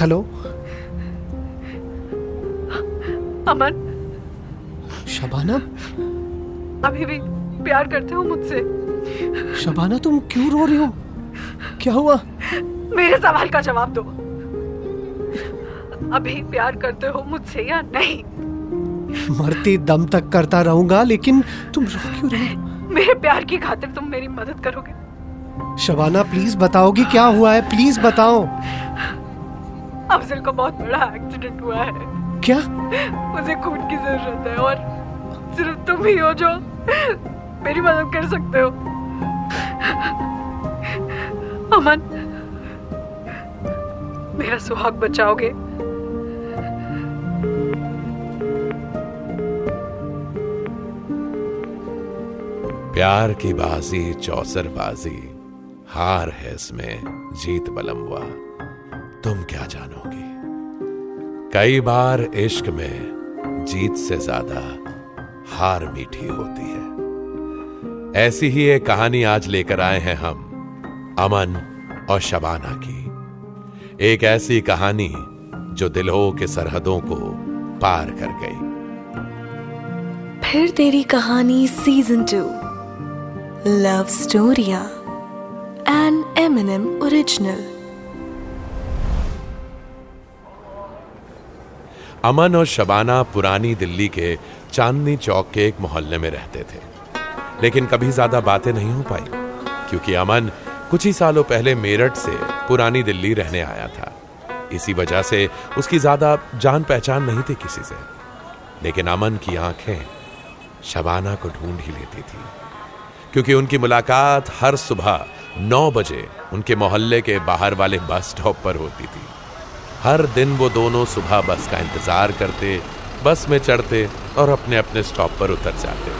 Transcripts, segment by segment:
Hello? अमन। शबाना? अभी भी प्यार करते हो मुझसे। शबाना तुम क्यों रो रही हो? क्या हुआ? मेरे सवाल का जवाब दो। अभी प्यार करते हो मुझसे या नहीं? मरती दम तक करता रहूँगा लेकिन तुम रो क्यों रही हो? मेरे प्यार की खातिर तुम मेरी मदद करोगे। शबाना प्लीज़ बताओगी क्या हुआ है? प्लीज़ बताओ। अफजल को बहुत बड़ा एक्सीडेंट हुआ है। क्या? मुझे खून की ज़रूरत है और सिर्फ़ तुम ही हो जो मेरी मदद कर सकते हो। अमन मेरा सुहाग बचाओगे? प्यार की बाजी चौसर बाजी हार है इसमें जीत बलमवा तुम क्या जानोगी? कई बार इश्क में जीत से ज़्यादा हार मीठी होती है। ऐसी ही एक कहानी आज लेकर आए हैं हम, अमन और शबाना की। एक ऐसी कहानी जो दिलों के सरहदों को पार कर गई। फिर तेरी कहानी सीज़न टू लव स्टोरिया एन एम ओरिजिनल अमन और शबाना पुरानी दिल्ली के चांदनी चौक के एक मोहल्ले में रहते थे। लेकिन कभी ज़्यादा बातें नहीं हो पाई, क्योंकि अमन कुछ ही सालों पहले मेरठ से पुरानी दिल्ली रहने आया था। इसी वजह से उसकी ज़्यादा जान पहचान नहीं थी किसी से। लेकिन अमन की आँखें शबाना को ढूंढ ही लेती थी, क्योंकि उनकी मुलाकात हर सुबह नौ बजे उनके मोहल्ले के बाहर वाले बस स्टॉप पर होती थी। हर दिन वो दोनों सुबह बस का इंतज़ार करते, बस में चढ़ते और अपने अपने स्टॉप पर उतर जाते।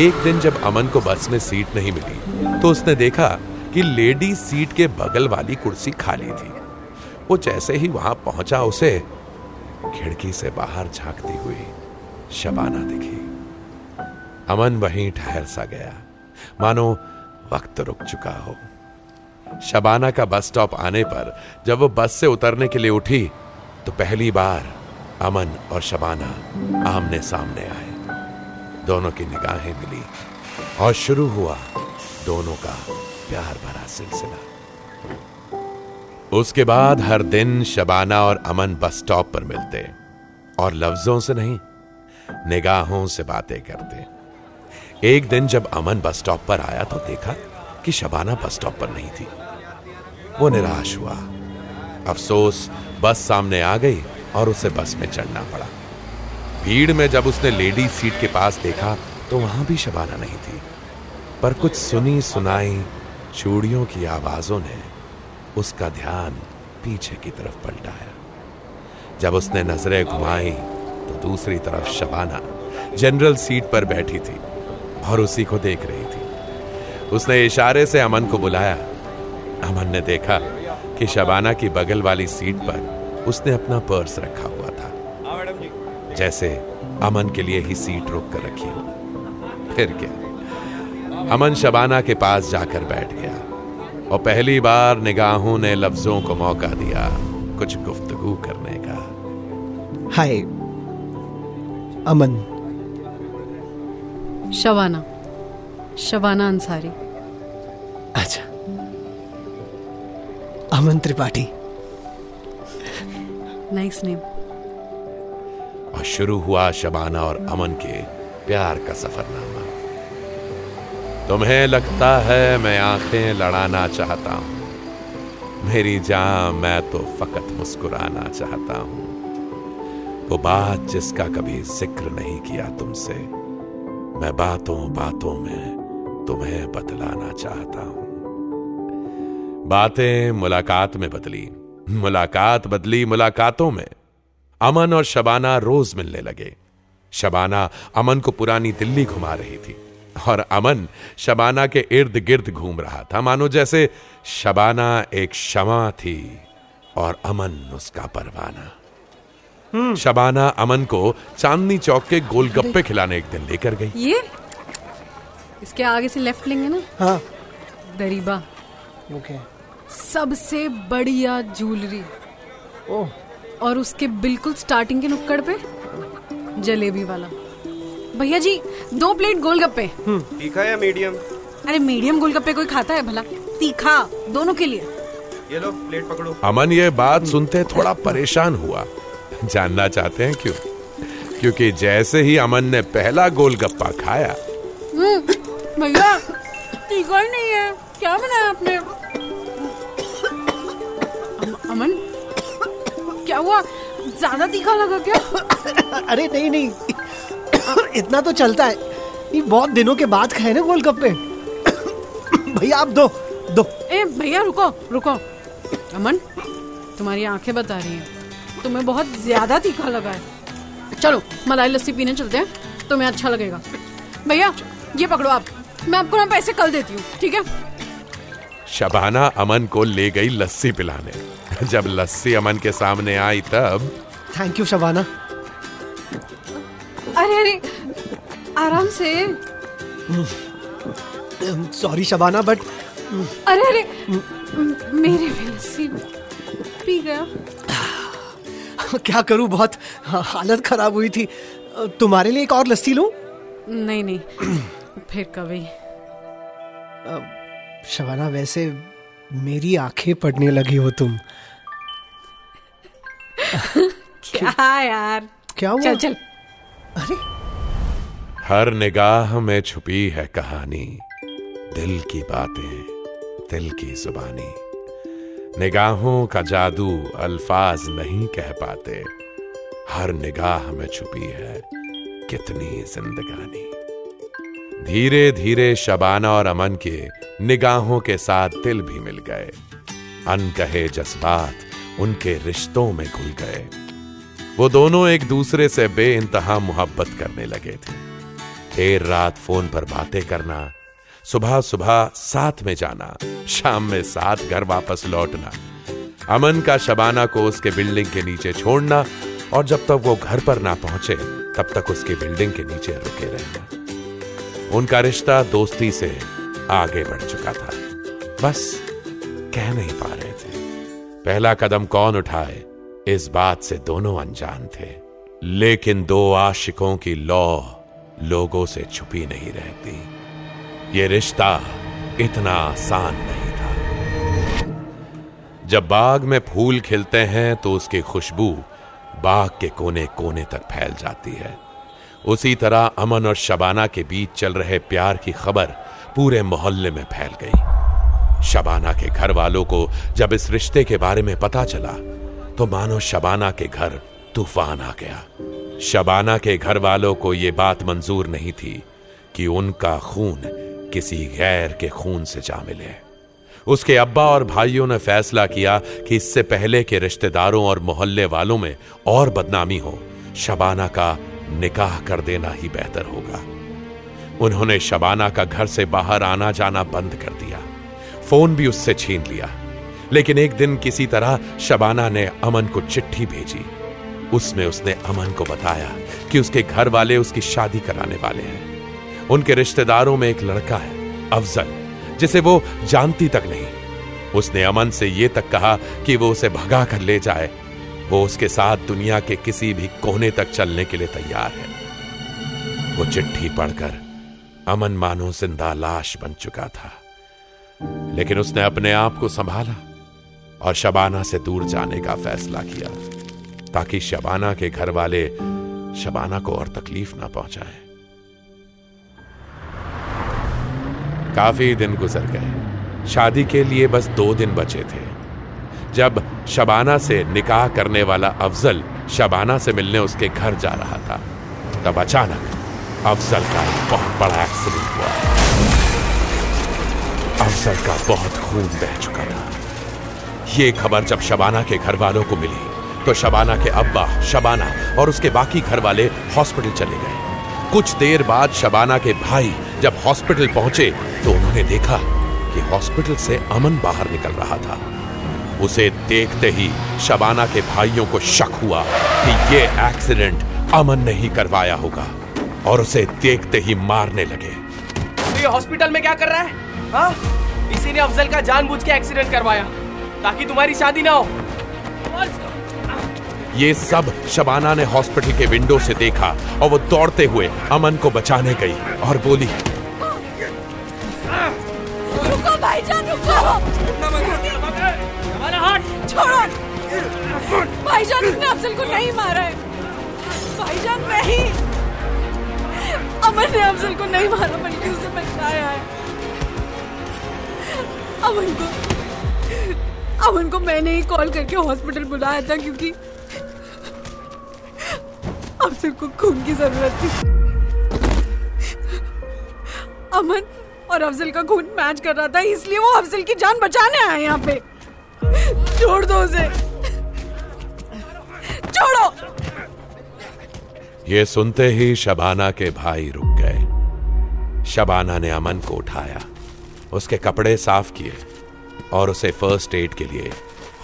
एक दिन जब अमन को बस में सीट नहीं मिली तो उसने देखा कि लेडी सीट के बगल वाली कुर्सी खाली थी। वो जैसे ही वहाँ पहुँचा, उसे खिड़की से बाहर झांकती हुई शबाना दिखी। अमन वहीं ठहर सा गया। मानो वक्त रुक चुका हो। शबाना का बस स्टॉप आने पर जब वो बस से उतरने के लिए उठी तो पहली बार अमन और शबाना आमने सामने आए। दोनों की निगाहें मिली और शुरू हुआ दोनों का प्यार भरा सिलसिला। उसके बाद हर दिन शबाना और अमन बस स्टॉप पर मिलते और लफ्जों से नहीं, निगाहों से बातें करते। एक दिन जब अमन बस स्टॉप पर आया तो देखा कि शबाना बस स्टॉप पर नहीं थी। वो निराश हुआ। अफसोस, बस सामने आ गई और उसे बस में चढ़ना पड़ा। भीड़ में जब उसने लेडी सीट के पास देखा तो वहाँ भी शबाना नहीं थी। पर कुछ सुनी सुनाई चूड़ियों की आवाजों ने उसका ध्यान पीछे की तरफ़ पलटाया। जब उसने नज़रें घुमाई तो दूसरी तरफ़ शबाना जनरल सीट पर बैठी थी और उसी को देख रही थी। उसने इशारे से अमन को बुलाया। अमन ने देखा कि शबाना की बगल वाली सीट पर उसने अपना पर्स रखा हुआ था। जैसे अमन के लिए ही सीट रोक कर रखी हो। फिर क्या? अमन शबाना के पास जाकर बैठ गया और पहली बार निगाहों ने लफ्जों को मौका दिया कुछ गुफ्तगू करने का। हाय अमन। शबाना शबाना अंसारी। अच्छा। अमन त्रिपाठी। नाइस नेम और शुरू हुआ शबाना और अमन के प्यार का सफरनामा। तुम्हें लगता है मैं आँखें लड़ाना चाहता हूँ। मेरी जान मैं तो फकत मुस्कुराना चाहता हूँ। वो बात जिसका कभी ज़िक्र नहीं किया तुमसे मैं बातों बातों में तुम्हें बतलाना चाहता हूँ। बातें मुलाकात में बदली। मुलाकात बदली मुलाकातों में। अमन और शबाना रोज मिलने लगे। शबाना अमन को पुरानी दिल्ली घुमा रही थी। और अमन शबाना के इर्द गिर्द घूम रहा था। मानो जैसे शबाना एक शमा थी और अमन उसका परवाना। शबाना अमन को चांदनी चौक के गोलगप्पे खिलाने एक दिन लेकर गई। ये? इसके आगे से लेफ़्ट लेंगे ना? हाँ। दरीबा। ओके। सबसे बढ़िया ज्वेलरी ओह। और उसके बिल्कुल स्टार्टिंग के नुक्कड़ पे जलेबी वाला। भैया जी दो प्लेट गोलगप्पे। तीखा या मीडियम अरे मीडियम गोलगप्पे कोई खाता है भला? तीखा दोनों के लिए। ये लो प्लेट पकड़ो। अमन ये बात सुनते थोड़ा परेशान हुआ। जानना चाहते हैं क्यों? क्योंकि जैसे ही अमन ने पहला गोलगप्पा खाया भैया तीखा ही नहीं है। क्या बनाया आपने? अम, अमन क्या हुआ? ज़्यादा तीखा लगा क्या? अरे नहीं नहीं। इतना तो चलता है। ये बहुत दिनों के बाद खाए ना गोलगप्पे। भैया आप दो दो। ए भैया रुको रुको। अमन तुम्हारी आँखें बता रही हैं। तुम्हें बहुत ज़्यादा तीखा लगा है। चलो मलाई लस्सी पीने चलते हैं। तुम्हें अच्छा लगेगा। भैया ये पकड़ो आप। मैं आपको ना पैसे कल देती हूँ ठीक है? शबाना अमन को ले गई लस्सी पिलाने। जब लस्सी अमन के सामने आई तब थैंक यू शबाना। अरे अरे आराम से। सॉरी शबाना बट अरे अरे मेरी भी लस्सी पी गया क्या करूँ बहुत हालत खराब हुई थी। तुम्हारे लिए एक और लस्सी लूँ? नहीं नहीं। फिर कभी। शबाना वैसे मेरी आँखें पड़ने लगी हो तुम। क्या यार? क्या हुआ? चल चल। अरे। हर निगाह में छुपी है कहानी। दिल की बातें दिल की जुबानी। निगाहों का जादू अल्फाज नहीं कह पाते। हर निगाह में छुपी है कितनी जिंदगानी। धीरे धीरे शबाना और अमन के निगाहों के साथ दिल भी मिल गए। अनकहे जज्बात उनके रिश्तों में घुल गए। वो दोनों एक दूसरे से बे इंतहा मोहब्बत करने लगे थे। देर रात फ़ोन पर बातें करना सुबह सुबह साथ में जाना, शाम में साथ घर वापस लौटना, अमन का शबाना को उसके बिल्डिंग के नीचे छोड़ना और जब तक वो घर पर ना पहुँचे, तब तक उसके बिल्डिंग के नीचे रुके रहना। उनका रिश्ता दोस्ती से आगे बढ़ चुका था। बस कह नहीं पा रहे थे। पहला कदम कौन उठाए, इस बात से दोनों अनजान थे। लेकिन दो आशिकों की लौ लोगों से छुपी नहीं रहती। ये रिश्ता इतना आसान नहीं था। जब बाग में फूल खिलते हैं तो उसकी खुशबू बाग के कोने कोने तक फैल जाती है। उसी तरह अमन और शबाना के बीच चल रहे प्यार की खबर पूरे मोहल्ले में फैल गई। शबाना के घर वालों को जब इस रिश्ते के बारे में पता चला तो मानो शबाना के घर तूफ़ान आ गया। शबाना के घर वालों को यह बात मंजूर नहीं थी कि उनका खून किसी गैर के खून से जा मिले। उसके अब्बा और भाइयों ने फैसला किया कि इससे पहले के रिश्तेदारों और मोहल्ले वालों में और बदनामी हो। शबाना का निकाह कर देना ही बेहतर होगा। उन्होंने शबाना का घर से बाहर आना जाना बंद कर दिया। फ़ोन भी उससे छीन लिया। लेकिन एक दिन किसी तरह शबाना ने अमन को चिट्ठी भेजी। उसमें उसने अमन को बताया कि उसके घर वाले उसकी शादी कराने वाले हैं। उनके रिश्तेदारों में एक लड़का है, अफजल, जिसे वो जानती तक नहीं। उसने अमन से यह तक कहा कि वो उसे भगा कर ले जाए वो उसके साथ दुनिया के किसी भी कोने तक चलने के लिए तैयार है। वो चिट्ठी पढ़कर अमन मानो ज़िंदा लाश बन चुका था। लेकिन उसने अपने आप को संभाला और शबाना से दूर जाने का फैसला किया, ताकि शबाना के घर वाले शबाना को और तकलीफ़ ना पहुँचाए। काफ़ी दिन गुजर गए। शादी के लिए बस दो दिन बचे थे। जब शबाना से निकाह करने वाला अफजल शबाना से मिलने उसके घर जा रहा था, तब अचानक अफजल का एक बहुत बड़ा एक्सीडेंट हुआ। अफजल का बहुत खून बह चुका था। ये खबर जब शबाना के घर वालों को मिली तो शबाना के अब्बा, शबाना और उसके बाकी घर वाले हॉस्पिटल चले गए। कुछ देर बाद शबाना के भाई जब हॉस्पिटल पहुँचे तो उन्होंने देखा कि हॉस्पिटल से अमन बाहर निकल रहा था। उसे देखते ही शबाना के भाइयों को शक हुआ कि ये एक्सीडेंट अमन ने ही करवाया होगा और उसे देखते ही मारने लगे। तो ये हॉस्पिटल में क्या कर रहा है? हाँ? इसी ने अफजल का जानबूझ के एक्सीडेंट करवाया ताकि तुम्हारी शादी ना हो। ये सब शबाना ने हॉस्पिटल के विंडो से देखा और वो दौड़ते हुए अमन को बचाने गई और बोली रुको भाईजान रुको। छोड़ो। भाईजान उसने अफजल को नहीं मारा है। भाईजान नहीं अमन ने को नहीं मारा बल्कि उसे बचाया है। अमन को अमन को मैंने ही कॉल करके हॉस्पिटल बुलाया था क्योंकि अफजल को खून की ज़रूरत थी। अमन और अफजल का खून मैच कर रहा था, इसलिए वो अफजल की जान बचाने आए यहाँ पे। छोड़ दो उसे। छोड़ो। ये सुनते ही शबाना के भाई रुक गए। शबाना ने अमन को उठाया, उसके कपड़े साफ़ किए और उसे फ़र्स्ट एड के लिए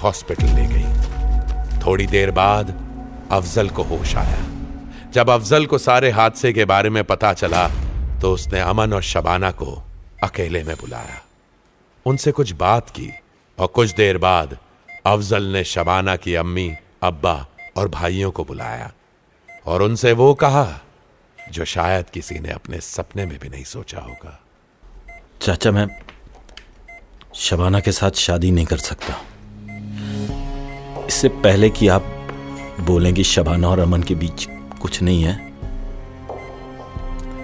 हॉस्पिटल ले गई। थोड़ी देर बाद अफजल को होश आया। जब अफजल को सारे हादसे के बारे में पता चला तो उसने अमन और शबाना को अकेले में बुलाया। उनसे कुछ बात की और कुछ देर बाद अफजल ने शबाना की अम्मी, अब्बा और भाइयों को बुलाया और उनसे वो कहा, जो शायद किसी ने अपने सपने में भी नहीं सोचा होगा। चाचा, मैं शबाना के साथ शादी नहीं कर सकता। इससे पहले कि आप बोलें कि शबाना और अमन के बीच कुछ नहीं है,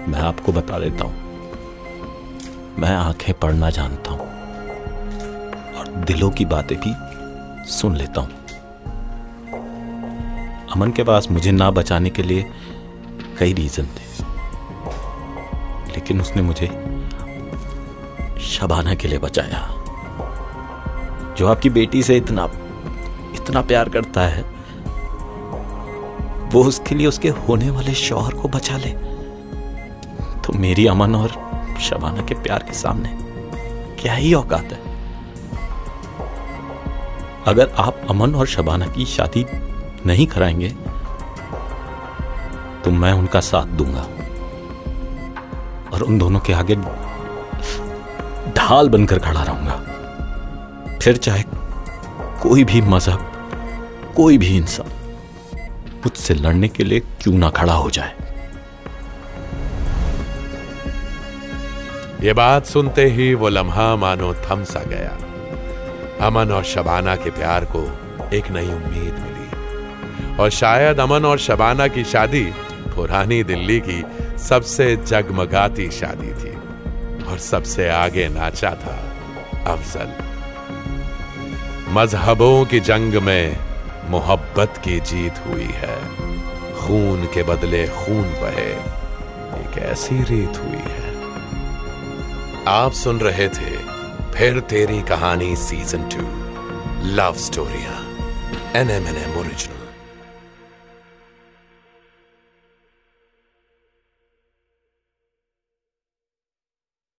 मैं आपको बता देता हूँ। मैं आँखें पढ़ना जानता हूँ और दिलों की बातें भी सुन लेता हूँ। अमन के पास मुझे ना बचाने के लिए कई रीजन थे। लेकिन उसने मुझे शबाना के लिए बचाया। जो आपकी बेटी से इतना इतना प्यार करता है, वो उसके लिए उसके होने वाले शौहर को बचा ले। तो मेरी अमन और शबाना के प्यार के सामने क्या ही औकात है? अगर आप अमन और शबाना की शादी नहीं कराएँगे तो मैं उनका साथ दूँगा। और उन दोनों के आगे ढाल बनकर खड़ा रहूँगा। फिर चाहे कोई भी मज़हब, कोई भी इंसान मुझसे लड़ने के लिए क्यों ना खड़ा हो जाए। ये बात सुनते ही वो लम्हा मानो थम सा गया। अमन और शबाना के प्यार को एक नई उम्मीद मिली। और शायद अमन और शबाना की शादी पुरानी दिल्ली की सबसे जगमगाती शादी थी, और सबसे आगे नाचा था अफजल। मजहबों की जंग में मोहब्बत की जीत हुई है। खून के बदले खून बहे, एक ऐसी रीत हुई है। आप सुन रहे थे फिर तेरी कहानी season two love स्टोरिया N M N M original